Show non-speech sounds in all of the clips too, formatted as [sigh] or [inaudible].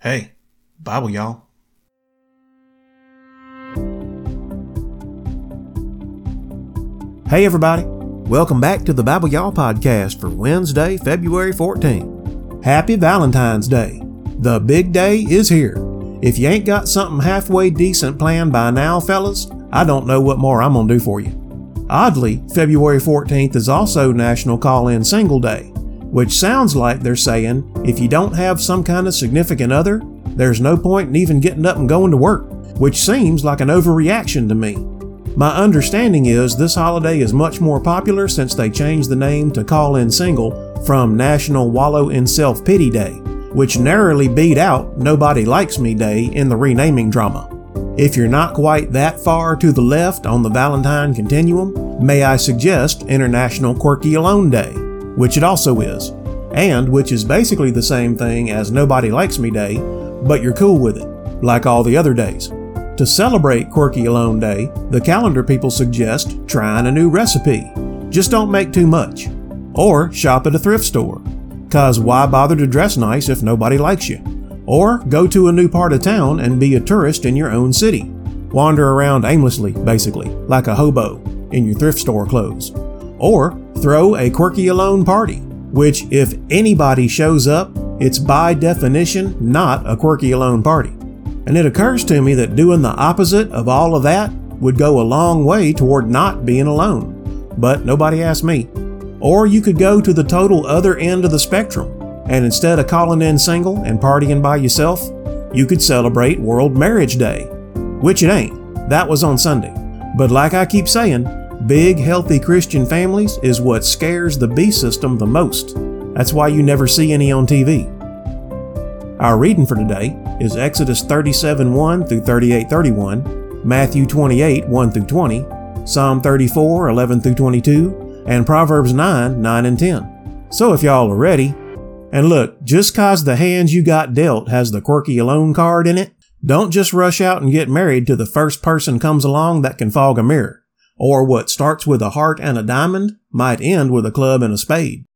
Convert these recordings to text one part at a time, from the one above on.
Hey, Bible, y'all. Hey, everybody. Welcome back to the Bible Y'all podcast for Wednesday, February 14th. Happy Valentine's Day. The big day is here. If you ain't got something halfway decent planned by now, fellas, I don't know what more I'm gonna do for you. Oddly, February 14th is also National Call In Single Day, which sounds like they're saying if you don't have some kind of significant other, there's no point in even getting up and going to work, which seems like an overreaction to me. My understanding is this holiday is much more popular since they changed the name to Call In Single from National Wallow in Self Pity Day, which narrowly beat out Nobody Likes Me Day in the renaming drama. If you're not quite that far to the left on the Valentine continuum, may I suggest International Quirky Alone Day, which it also is, and which is basically the same thing as Nobody Likes Me Day, but you're cool with it, like all the other days. To celebrate Quirky Alone Day, the calendar people suggest trying a new recipe. Just don't make too much. Or shop at a thrift store. Cause why bother to dress nice if nobody likes you? Or go to a new part of town and be a tourist in your own city. Wander around aimlessly, basically, like a hobo, in your thrift store clothes. Or throw a quirky alone party, which, if anybody shows up, it's by definition not a quirky alone party. And it occurs to me that doing the opposite of all of that would go a long way toward not being alone. But nobody asked me. Or you could go to the total other end of the spectrum, and instead of calling in single and partying by yourself, you could celebrate World Marriage Day. Which it ain't. That was on Sunday. But like I keep saying, big, healthy Christian families is what scares the B system the most. That's why you never see any on TV. Our reading for today is Exodus 37 1 through 38 31, Matthew 28 1 through 20, Psalm 34 11 through 22, and Proverbs 9 9 and 10. So if y'all are ready, and look, just cause the hands you got dealt has the quirky alone card in it, don't just rush out and get married to the first person comes along that can fog a mirror, or what starts with a heart and a diamond might end with a club and a spade.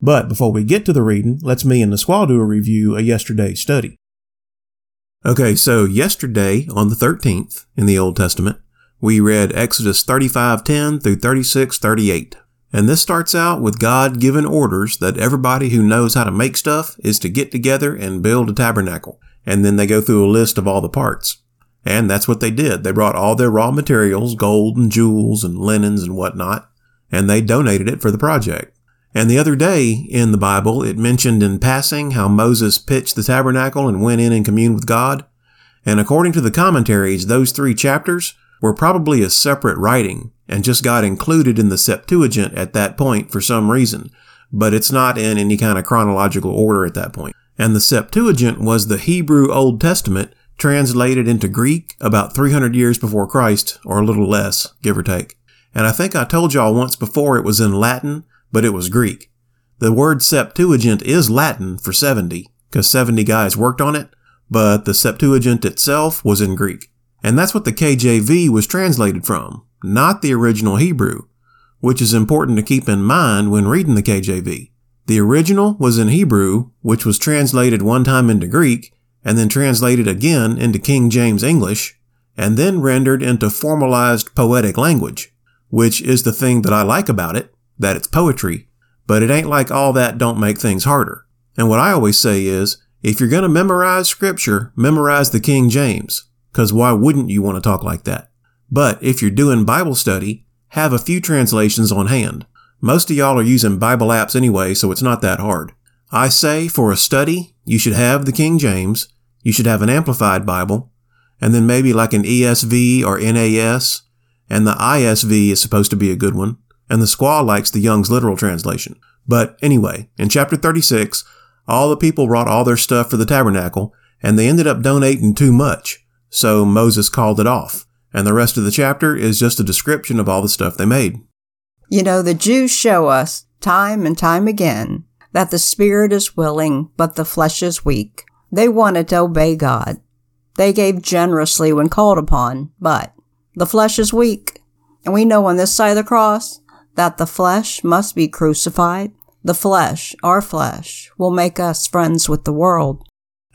But before we get to the reading, let's me and the squaw do a review of yesterday's study. Okay, so yesterday on the 13th in the Old Testament, we read Exodus 35:10 through 36:38. And this starts out with God giving orders that everybody who knows how to make stuff is to get together and build a tabernacle. And then they go through a list of all the parts. And that's what they did. They brought all their raw materials, gold and jewels and linens and whatnot, and they donated it for the project. And the other day in the Bible, it mentioned in passing how Moses pitched the tabernacle and went in and communed with God. And according to the commentaries, those three chapters were probably a separate writing and just got included in the Septuagint at that point for some reason, but it's not in any kind of chronological order at that point. And the Septuagint was the Hebrew Old Testament translated into Greek about 300 years before Christ, or a little less, give or take. And I think I told y'all once before it was in Latin, but it was Greek. The word Septuagint is Latin for 70, because 70 guys worked on it, but the Septuagint itself was in Greek. And that's what the KJV was translated from, not the original Hebrew, which is important to keep in mind when reading the KJV. The original was in Hebrew, which was translated one time into Greek, and then translated again into King James English, and then rendered into formalized poetic language, which is the thing that I like about it that it's poetry, but it ain't like all that don't make things harder. And what I always say is, if you're going to memorize scripture, memorize the King James, because why wouldn't you want to talk like that? But if you're doing Bible study, have a few translations on hand. Most of y'all are using Bible apps anyway, so it's not that hard. I say for a study, you should have the King James, you should have an Amplified Bible, and then maybe like an ESV or NAS, and the ISV is supposed to be a good one and the squaw likes the Young's literal translation. But anyway, in chapter 36, all the people brought all their stuff for the tabernacle, and they ended up donating too much. So Moses called it off. And the rest of the chapter is just a description of all the stuff they made. You know, the Jews show us time and time again that the spirit is willing, but the flesh is weak. They wanted to obey God. They gave generously when called upon, but the flesh is weak. And we know on this side of the cross, that the flesh must be crucified. The flesh, our flesh, will make us friends with the world.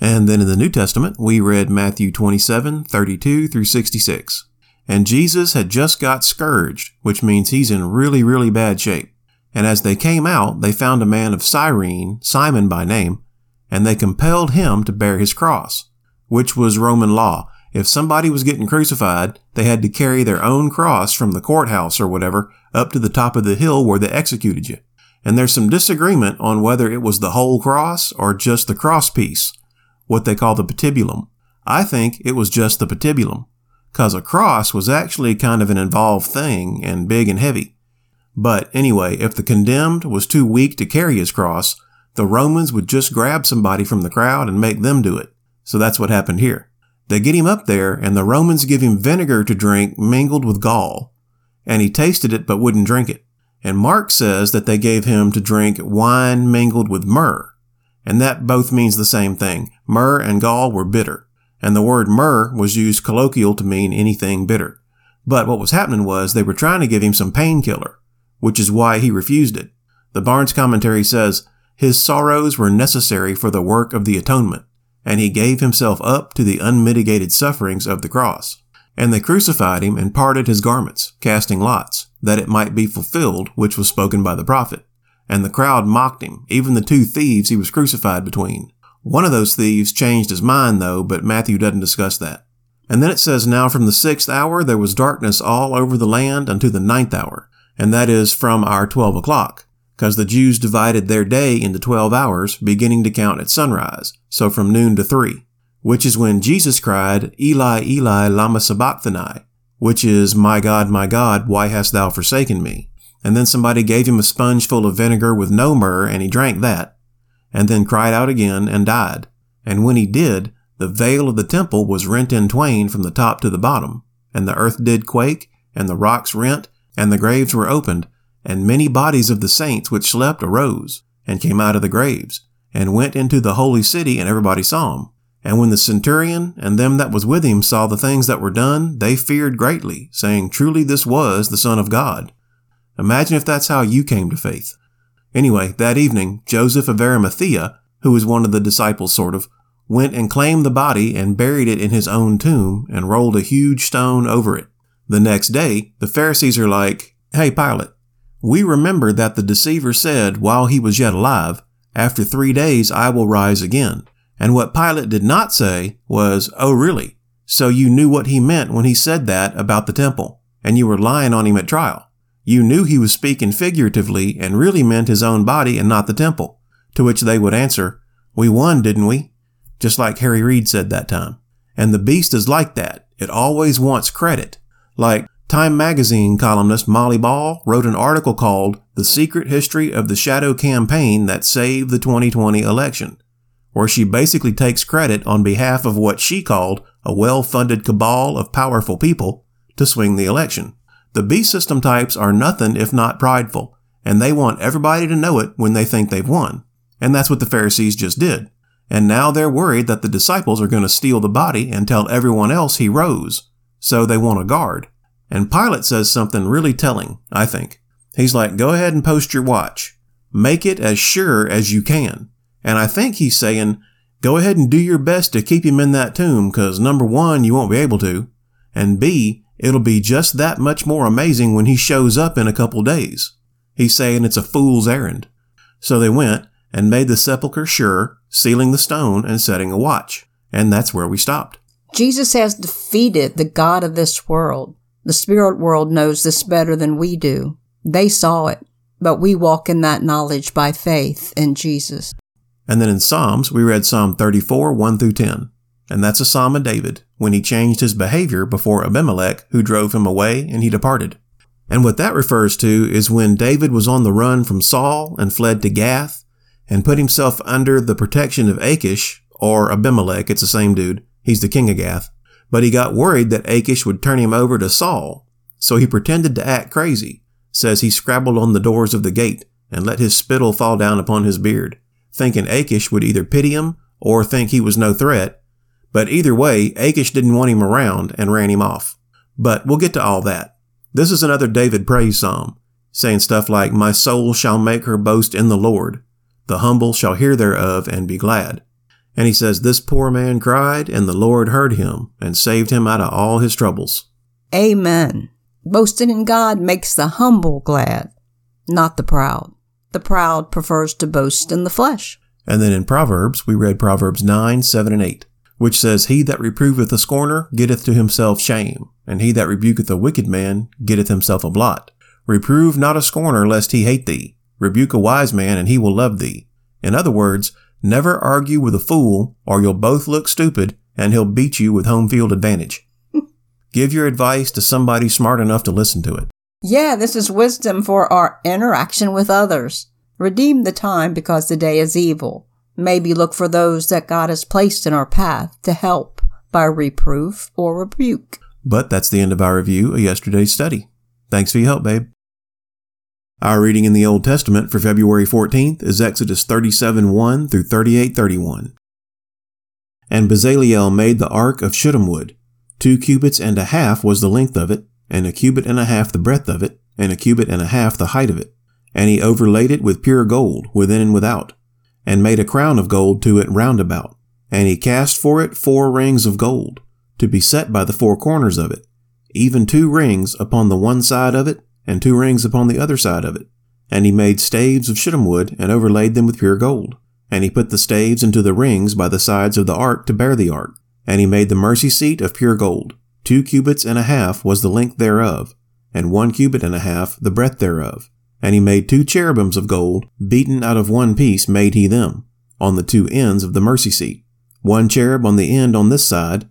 And then in the New Testament, we read Matthew 27, 32 through 66. And Jesus had just got scourged, which means he's in really, really bad shape. And as they came out, they found a man of Cyrene, Simon by name, and they compelled him to bear his cross, which was Roman law. If somebody was getting crucified, they had to carry their own cross from the courthouse or whatever up to the top of the hill where they executed you. And there's some disagreement on whether it was the whole cross or just the cross piece, what they call the patibulum. I think it was just the patibulum, cause a cross was actually kind of an involved thing and big and heavy. But anyway, if the condemned was too weak to carry his cross, the Romans would just grab somebody from the crowd and make them do it. So that's what happened here. They get him up there and the Romans give him vinegar to drink mingled with gall. And he tasted it but wouldn't drink it. And Mark says that they gave him to drink wine mingled with myrrh. And that both means the same thing. Myrrh and gall were bitter. And the word myrrh was used colloquial to mean anything bitter. But what was happening was they were trying to give him some painkiller, which is why he refused it. The Barnes commentary says, his sorrows were necessary for the work of the atonement, and he gave himself up to the unmitigated sufferings of the cross. And they crucified him and parted his garments, casting lots, that it might be fulfilled which was spoken by the prophet. And the crowd mocked him, even the two thieves he was crucified between. One of those thieves changed his mind, though, but Matthew doesn't discuss that. And then it says, Now from the sixth hour there was darkness all over the land unto the ninth hour, and that is from our twelve o'clock because the Jews divided their day into 12 hours, beginning to count at sunrise, so from noon to 3, which is when Jesus cried, Eli, Eli, lama sabachthani, which is, My God, my God, why hast thou forsaken me? And then somebody gave him a sponge full of vinegar with no myrrh, and he drank that, and then cried out again and died. And when he did, the veil of the temple was rent in twain from the top to the bottom, and the earth did quake, and the rocks rent, and the graves were opened, and many bodies of the saints which slept arose, and came out of the graves, and went into the holy city, and everybody saw them. And when the centurion and them that was with him saw the things that were done, they feared greatly, saying, Truly this was the Son of God. Imagine if that's how you came to faith. Anyway, that evening, Joseph of Arimathea, who was one of the disciples sort of, went and claimed the body and buried it in his own tomb and rolled a huge stone over it. The next day, the Pharisees are like, Hey, Pilate, we remember that the deceiver said while he was yet alive, After three days I will rise again. And what Pilate did not say was, Oh, really? So you knew what he meant when he said that about the temple, and you were lying on him at trial. You knew he was speaking figuratively and really meant his own body and not the temple. To which they would answer, We won, didn't we? Just like Harry Reid said that time. And the beast is like that. It always wants credit. Like, Time magazine columnist Molly Ball wrote an article called The Secret History of the Shadow Campaign That Saved the 2020 Election, where she basically takes credit on behalf of what she called a well-funded cabal of powerful people to swing the election. The B system types are nothing if not prideful, and they want everybody to know it when they think they've won. And that's what the Pharisees just did. And now they're worried that the disciples are going to steal the body and tell everyone else he rose. So they want a guard. And Pilate says something really telling, I think. He's like, go ahead and post your watch. Make it as sure as you can. And I think he's saying, go ahead and do your best to keep him in that tomb, because number one, you won't be able to. And B, it'll be just that much more amazing when he shows up in a couple days. He's saying it's a fool's errand. So they went and made the sepulchre sure, sealing the stone and setting a watch. And that's where we stopped. Jesus has defeated the God of this world. The spirit world knows this better than we do. They saw it, but we walk in that knowledge by faith in Jesus. And then in Psalms, we read Psalm 34, 1 through 10. And that's a psalm of David when he changed his behavior before Abimelech, who drove him away, and he departed. And what that refers to is when David was on the run from Saul and fled to Gath and put himself under the protection of Achish, or Abimelech, it's the same dude. He's the king of Gath. But he got worried that Achish would turn him over to Saul, so he pretended to act crazy, says he scrabbled on the doors of the gate and let his spittle fall down upon his beard, thinking Achish would either pity him or think he was no threat. But either way, Achish didn't want him around and ran him off. But we'll get to all that. This is another David praise psalm, saying stuff like, My soul shall make her boast in the Lord. The humble shall hear thereof and be glad. And he says, This poor man cried, and the Lord heard him and saved him out of all his troubles. Amen. Boasting in God makes the humble glad, not the proud. The proud prefers to boast in the flesh. And then in Proverbs, we read Proverbs 9, 7, and 8, which says, He that reproveth a scorner getteth to himself shame, and he that rebuketh a wicked man getteth himself a blot. Reprove not a scorner lest he hate thee. Rebuke a wise man and he will love thee. In other words, never argue with a fool or you'll both look stupid and he'll beat you with home field advantage. [laughs] Give your advice to somebody smart enough to listen to it. Yeah, this is wisdom for our interaction with others. Redeem the time because the day is evil. Maybe look for those that God has placed in our path to help by reproof or rebuke. But that's the end of our review of yesterday's study. Thanks for your help, babe. Our reading in the Old Testament for February 14th is Exodus 37 1 through 38 31. And Bezaleel made the ark of shittim wood. Two cubits and a half was the length of it, and a cubit and a half the breadth of it, and a cubit and a half the height of it. And he overlaid it with pure gold, within and without, and made a crown of gold to it round about. And he cast for it four rings of gold, to be set by the four corners of it, even two rings upon the one side of it, and two rings upon the other side of it. And he made staves of shittim wood, and overlaid them with pure gold. And he put the staves into the rings by the sides of the ark to bear the ark. And he made the mercy seat of pure gold. Two cubits and a half was the length thereof, and one cubit and a half the breadth thereof. And he made two cherubims of gold, beaten out of one piece made he them, on the two ends of the mercy seat. One cherub on the end on this side,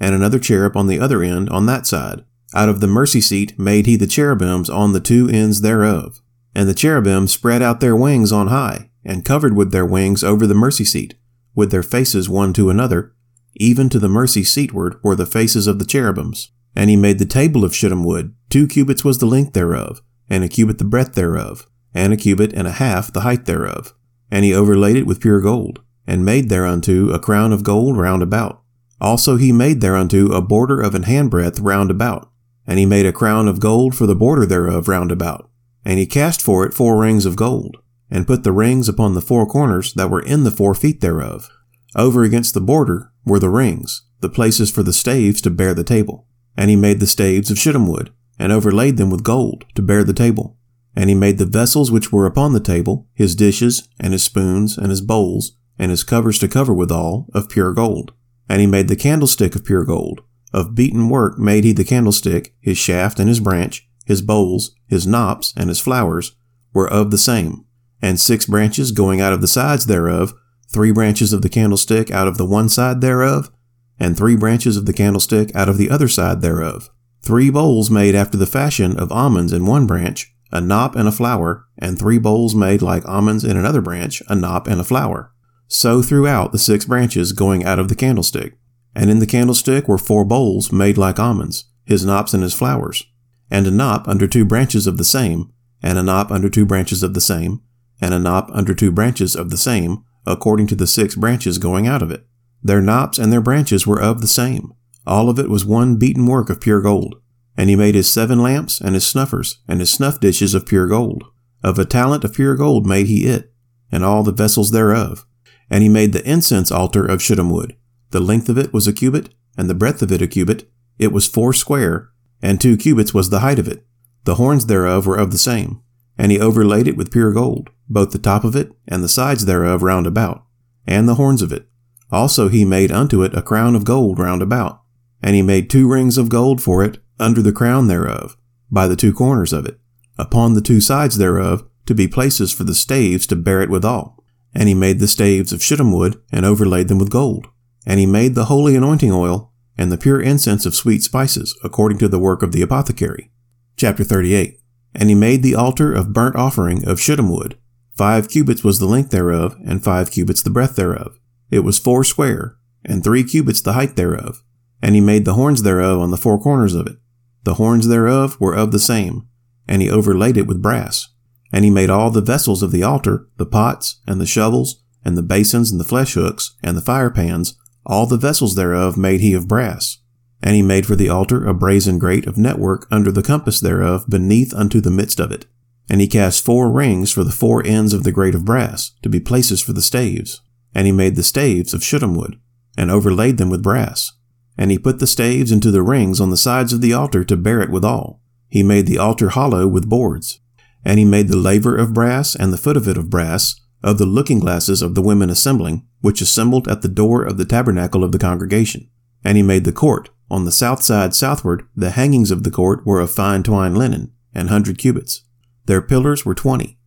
and another cherub on the other end on that side. Out of the mercy seat made he the cherubims on the two ends thereof. And the cherubim spread out their wings on high, and covered with their wings over the mercy seat, with their faces one to another, even to the mercy seatward were the faces of the cherubims. And he made the table of shittim wood, two cubits was the length thereof, and a cubit the breadth thereof, and a cubit and a half the height thereof. And he overlaid it with pure gold, and made thereunto a crown of gold round about. Also he made thereunto a border of an handbreadth round about, and he made a crown of gold for the border thereof round about. And he cast for it four rings of gold, and put the rings upon the four corners that were in the four feet thereof. Over against the border were the rings, the places for the staves to bear the table. And he made the staves of shittim wood, and overlaid them with gold to bear the table. And he made the vessels which were upon the table, his dishes, and his spoons, and his bowls, and his covers to cover withal, of pure gold. And he made the candlestick of pure gold. Of beaten work made he the candlestick, his shaft and his branch, his bowls, his knops, and his flowers, were of the same. And six branches going out of the sides thereof, three branches of the candlestick out of the one side thereof, and three branches of the candlestick out of the other side thereof. Three bowls made after the fashion of almonds in one branch, a knop and a flower, and three bowls made like almonds in another branch, a knop and a flower. So throughout the six branches going out of the candlestick. And in the candlestick were four bowls made like almonds, his knops and his flowers, and a knop under two branches of the same, and a knop under two branches of the same, and a knop under two branches of the same, according to the six branches going out of it. Their knops and their branches were of the same. All of it was one beaten work of pure gold. And he made his seven lamps and his snuffers and his snuff dishes of pure gold. Of a talent of pure gold made he it, and all the vessels thereof. And he made the incense altar of shittim wood. The length of it was a cubit, and the breadth of it a cubit. It was four square, and two cubits was the height of it. The horns thereof were of the same. And he overlaid it with pure gold, both the top of it and the sides thereof round about, and the horns of it. Also he made unto it a crown of gold round about. And he made two rings of gold for it under the crown thereof, by the two corners of it, upon the two sides thereof, to be places for the staves to bear it withal. And he made the staves of shittim wood, and overlaid them with gold. And he made the holy anointing oil, and the pure incense of sweet spices, according to the work of the apothecary. Chapter 38. And he made the altar of burnt offering of shittim wood. Five cubits was the length thereof, and five cubits the breadth thereof. It was four square, and three cubits the height thereof. And he made the horns thereof on the four corners of it. The horns thereof were of the same, and he overlaid it with brass. And he made all the vessels of the altar, the pots, and the shovels, and the basins, and the flesh hooks, and the fire pans, all the vessels thereof made he of brass. And he made for the altar a brazen grate of network under the compass thereof beneath unto the midst of it. And he cast four rings for the four ends of the grate of brass, to be places for the staves. And he made the staves of shittim wood, and overlaid them with brass. And he put the staves into the rings on the sides of the altar to bear it withal. He made the altar hollow with boards. And he made the laver of brass and the foot of it of brass, of the looking glasses of the women assembling, which assembled at the door of the tabernacle of the congregation. And he made the court. On the south side southward, the hangings of the court were of fine twined linen, an hundred cubits. Their pillars were twenty,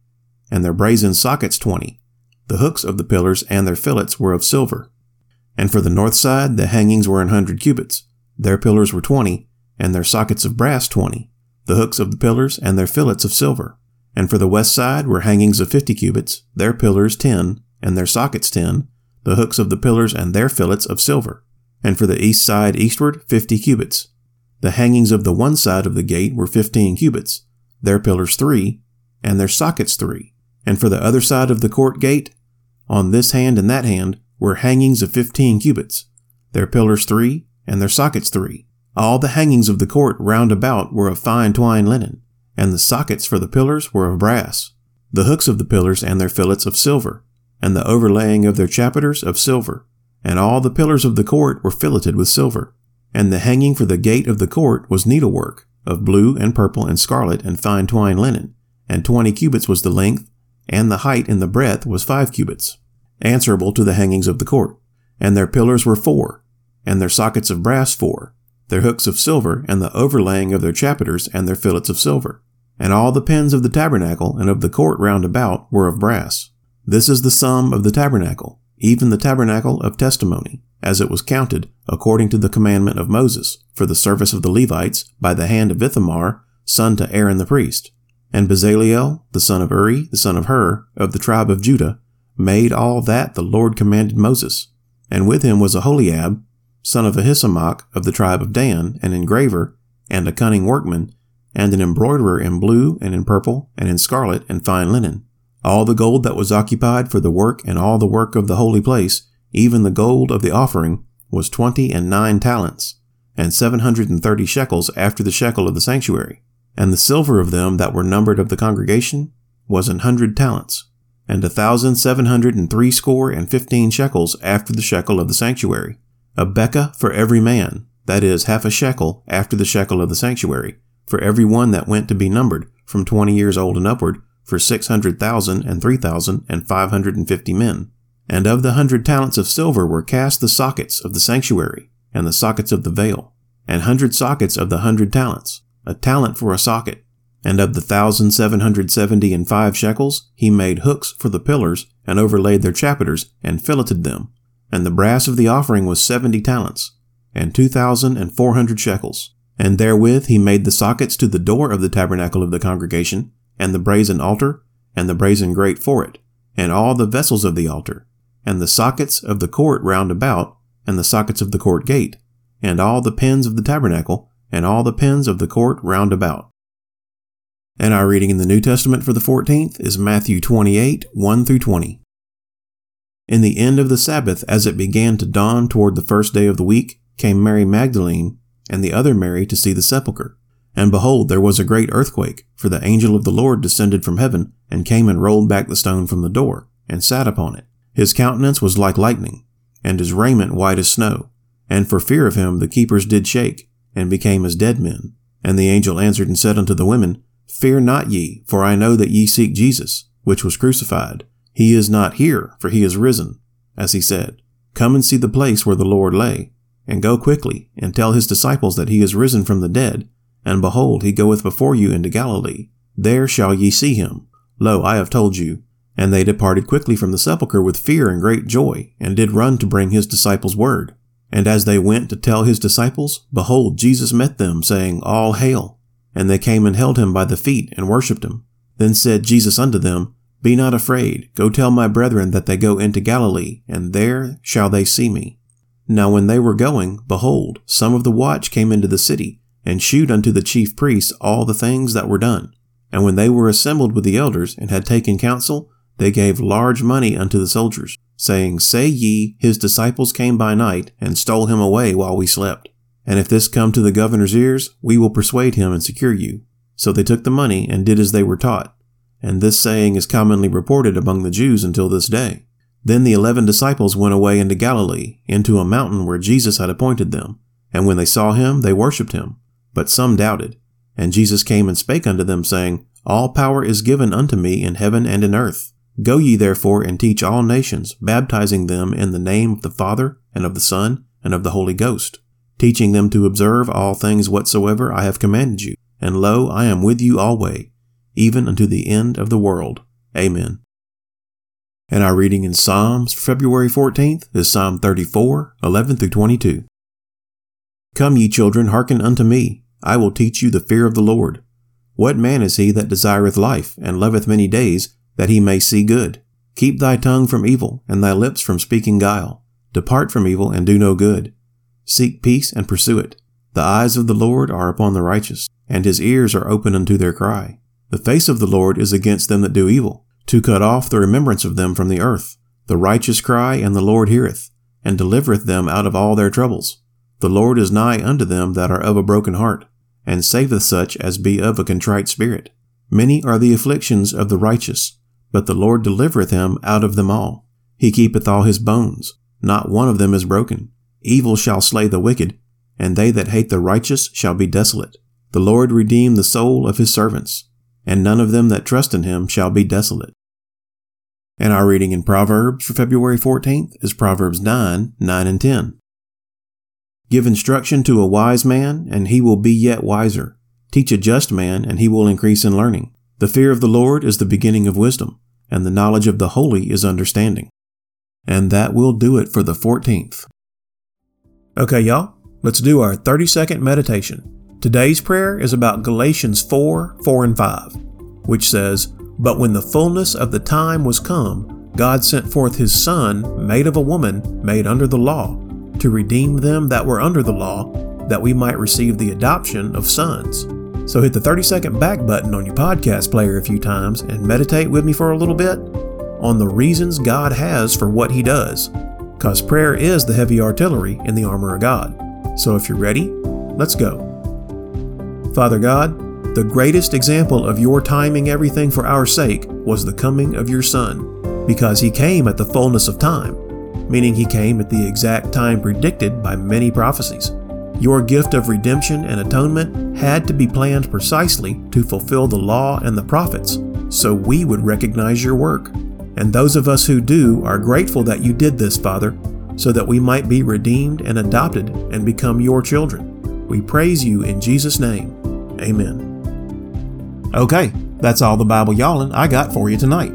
and their brazen sockets twenty. The hooks of the pillars and their fillets were of silver. And for the north side, the hangings were an hundred cubits. Their pillars were twenty, and their sockets of brass twenty. The hooks of the pillars and their fillets of silver. And for the west side were hangings of fifty cubits, their pillars ten, and their sockets ten, the hooks of the pillars and their fillets of silver. And for the east side eastward fifty cubits. The hangings of the one side of the gate were fifteen cubits, their pillars three, and their sockets three. And for the other side of the court gate, on this hand and that hand, were hangings of fifteen cubits, their pillars three, and their sockets three. All the hangings of the court round about were of fine twined linen and the sockets for the pillars were of brass, the hooks of the pillars and their fillets of silver, and the overlaying of their chapiters of silver, and all the pillars of the court were filleted with silver, and the hanging for the gate of the court was needlework, of blue and purple and scarlet and fine twined linen, and twenty cubits was the length, and the height and the breadth was five cubits, answerable to the hangings of the court. And their pillars were four, and their sockets of brass four, their hooks of silver, and the overlaying of their chapiters and their fillets of silver. And all the pins of the tabernacle and of the court round about were of brass. This is the sum of the tabernacle, even the tabernacle of testimony, as it was counted, according to the commandment of Moses, for the service of the Levites, by the hand of Ithamar, son to Aaron the priest. And Bezaleel, the son of Uri, the son of Hur, of the tribe of Judah, made all that the Lord commanded Moses. And with him was Aholiab, son of Ahisamach of the tribe of Dan, an engraver, and a cunning workman, and an embroiderer in blue and in purple and in scarlet and fine linen. All the gold that was occupied for the work and all the work of the holy place, even the gold of the offering, was twenty and nine talents, and seven hundred and thirty shekels after the shekel of the sanctuary. And the silver of them that were numbered of the congregation was an hundred talents, and a thousand seven hundred and threescore and fifteen shekels after the shekel of the sanctuary a bekah for every man, that is, half a shekel after the shekel of the sanctuary, for every one that went to be numbered, from twenty years old and upward, for six hundred thousand and three thousand and five hundred and fifty men. And of the hundred talents of silver were cast the sockets of the sanctuary, and the sockets of the veil, and hundred sockets of the hundred talents, a talent for a socket. And of the thousand seven hundred seventy and five shekels, he made hooks for the pillars, and overlaid their chapiters, and filleted them, and the brass of the offering was seventy talents, and two thousand and four hundred shekels. And therewith he made the sockets to the door of the tabernacle of the congregation, and the brazen altar, and the brazen grate for it, and all the vessels of the altar, and the sockets of the court round about, and the sockets of the court gate, and all the pins of the tabernacle, and all the pins of the court round about. And our reading in the New Testament for the 14th is Matthew 28, 1 through 20. In the end of the Sabbath, as it began to dawn toward the first day of the week, came Mary Magdalene and the other Mary to see the sepulchre. And behold, there was a great earthquake, for the angel of the Lord descended from heaven, and came and rolled back the stone from the door, and sat upon it. His countenance was like lightning, and his raiment white as snow. And for fear of him the keepers did shake, and became as dead men. And the angel answered and said unto the women, Fear not ye, for I know that ye seek Jesus, which was crucified. He is not here, for he is risen, as he said. Come and see the place where the Lord lay, and go quickly, and tell his disciples that he is risen from the dead, and behold, he goeth before you into Galilee. There shall ye see him. Lo, I have told you. And they departed quickly from the sepulchre with fear and great joy, and did run to bring his disciples word. And as they went to tell his disciples, behold, Jesus met them, saying, All hail. And they came and held him by the feet, and worshipped him. Then said Jesus unto them, be not afraid. Go tell my brethren that they go into Galilee, and there shall they see me. Now when they were going, behold, some of the watch came into the city, and shewed unto the chief priests all the things that were done. And when they were assembled with the elders, and had taken counsel, they gave large money unto the soldiers, saying, Say ye, his disciples came by night, and stole him away while we slept. And if this come to the governor's ears, we will persuade him and secure you. So they took the money, and did as they were taught and this saying is commonly reported among the Jews until this day. Then the eleven disciples went away into Galilee, into a mountain where Jesus had appointed them. And when they saw him, they worshipped him. But some doubted. And Jesus came and spake unto them, saying, All power is given unto me in heaven and in earth. Go ye therefore and teach all nations, baptizing them in the name of the Father, and of the Son, and of the Holy Ghost, teaching them to observe all things whatsoever I have commanded you. And lo, I am with you alway, even unto the end of the world. Amen. And our reading in Psalms for February 14th is Psalm 34, 11 through 22. Come, ye children, hearken unto me. I will teach you the fear of the Lord. What man is he that desireth life, and loveth many days, that he may see good? Keep thy tongue from evil, and thy lips from speaking guile. Depart from evil, and do no good. Seek peace, and pursue it. The eyes of the Lord are upon the righteous, and his ears are open unto their cry. The face of the Lord is against them that do evil, to cut off the remembrance of them from the earth. The righteous cry, and the Lord heareth, and delivereth them out of all their troubles. The Lord is nigh unto them that are of a broken heart, and saveth such as be of a contrite spirit. Many are the afflictions of the righteous, but the Lord delivereth him out of them all. He keepeth all his bones, not one of them is broken. Evil shall slay the wicked, and they that hate the righteous shall be desolate. The Lord redeem the soul of his servants, and none of them that trust in him shall be desolate. And our reading in Proverbs for February 14th is Proverbs 9, 9 and 10. Give instruction to a wise man, and he will be yet wiser. Teach a just man, and he will increase in learning. The fear of the Lord is the beginning of wisdom, and the knowledge of the holy is understanding. And that will do it for the 14th. Okay, y'all, let's do our 30 second meditation. Today's prayer is about Galatians 4 4 and 5, which says, But when the fullness of the time was come, God sent forth his Son, made of a woman, made under the law to redeem them that were under the law, that we might receive the adoption of sons. So hit the 30 second back button on your podcast player a few times and meditate with me for a little bit on the reasons God has for what He does. Because prayer is the heavy artillery in the armor of God. So if you're ready, let's go. Father God, the greatest example of your timing everything for our sake was the coming of your Son, because He came at the fullness of time meaning he came at the exact time predicted by many prophecies. Your gift of redemption and atonement had to be planned precisely to fulfill the law and the prophets, so we would recognize your work. And those of us who do are grateful that you did this, Father, so that we might be redeemed and adopted and become your children. We praise you in Jesus' name. Amen. Okay, that's all the Bible yawling I got for you tonight.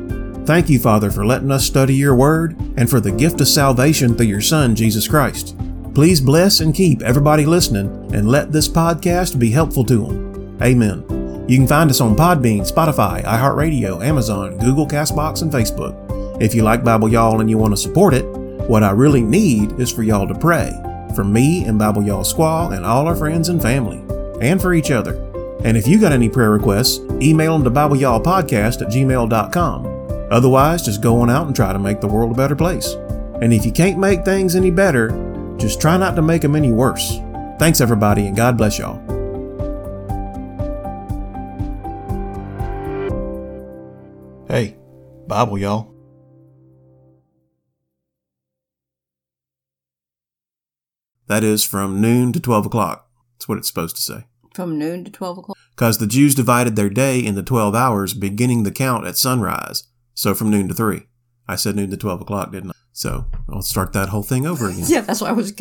Thank you, Father, for letting us study your word and for the gift of salvation through your Son, Jesus Christ. Please bless and keep everybody listening and let this podcast be helpful to them. Amen. You can find us on Podbean, Spotify, iHeartRadio, Amazon, Google, Castbox, and Facebook. If you like Bible Y'all and you want to support it, what I really need is for y'all to pray for me and Bible Y'all Squaw and all our friends and family, and for each other. And if you got any prayer requests, email them to BibleYallPodcast at gmail.com. Otherwise, just go on out and try to make the world a better place. And if you can't make things any better, just try not to make them any worse. Thanks, everybody, and God bless y'all. Hey, Bible, y'all. That is from noon to 12 o'clock. That's what it's supposed to say. From noon to 12 o'clock? Because the Jews divided their day into 12 hours, beginning the count at sunrise. So from noon to 3. I said noon to 12 o'clock, didn't I? So I'll start that whole thing over again. [laughs] Yeah, that's what I was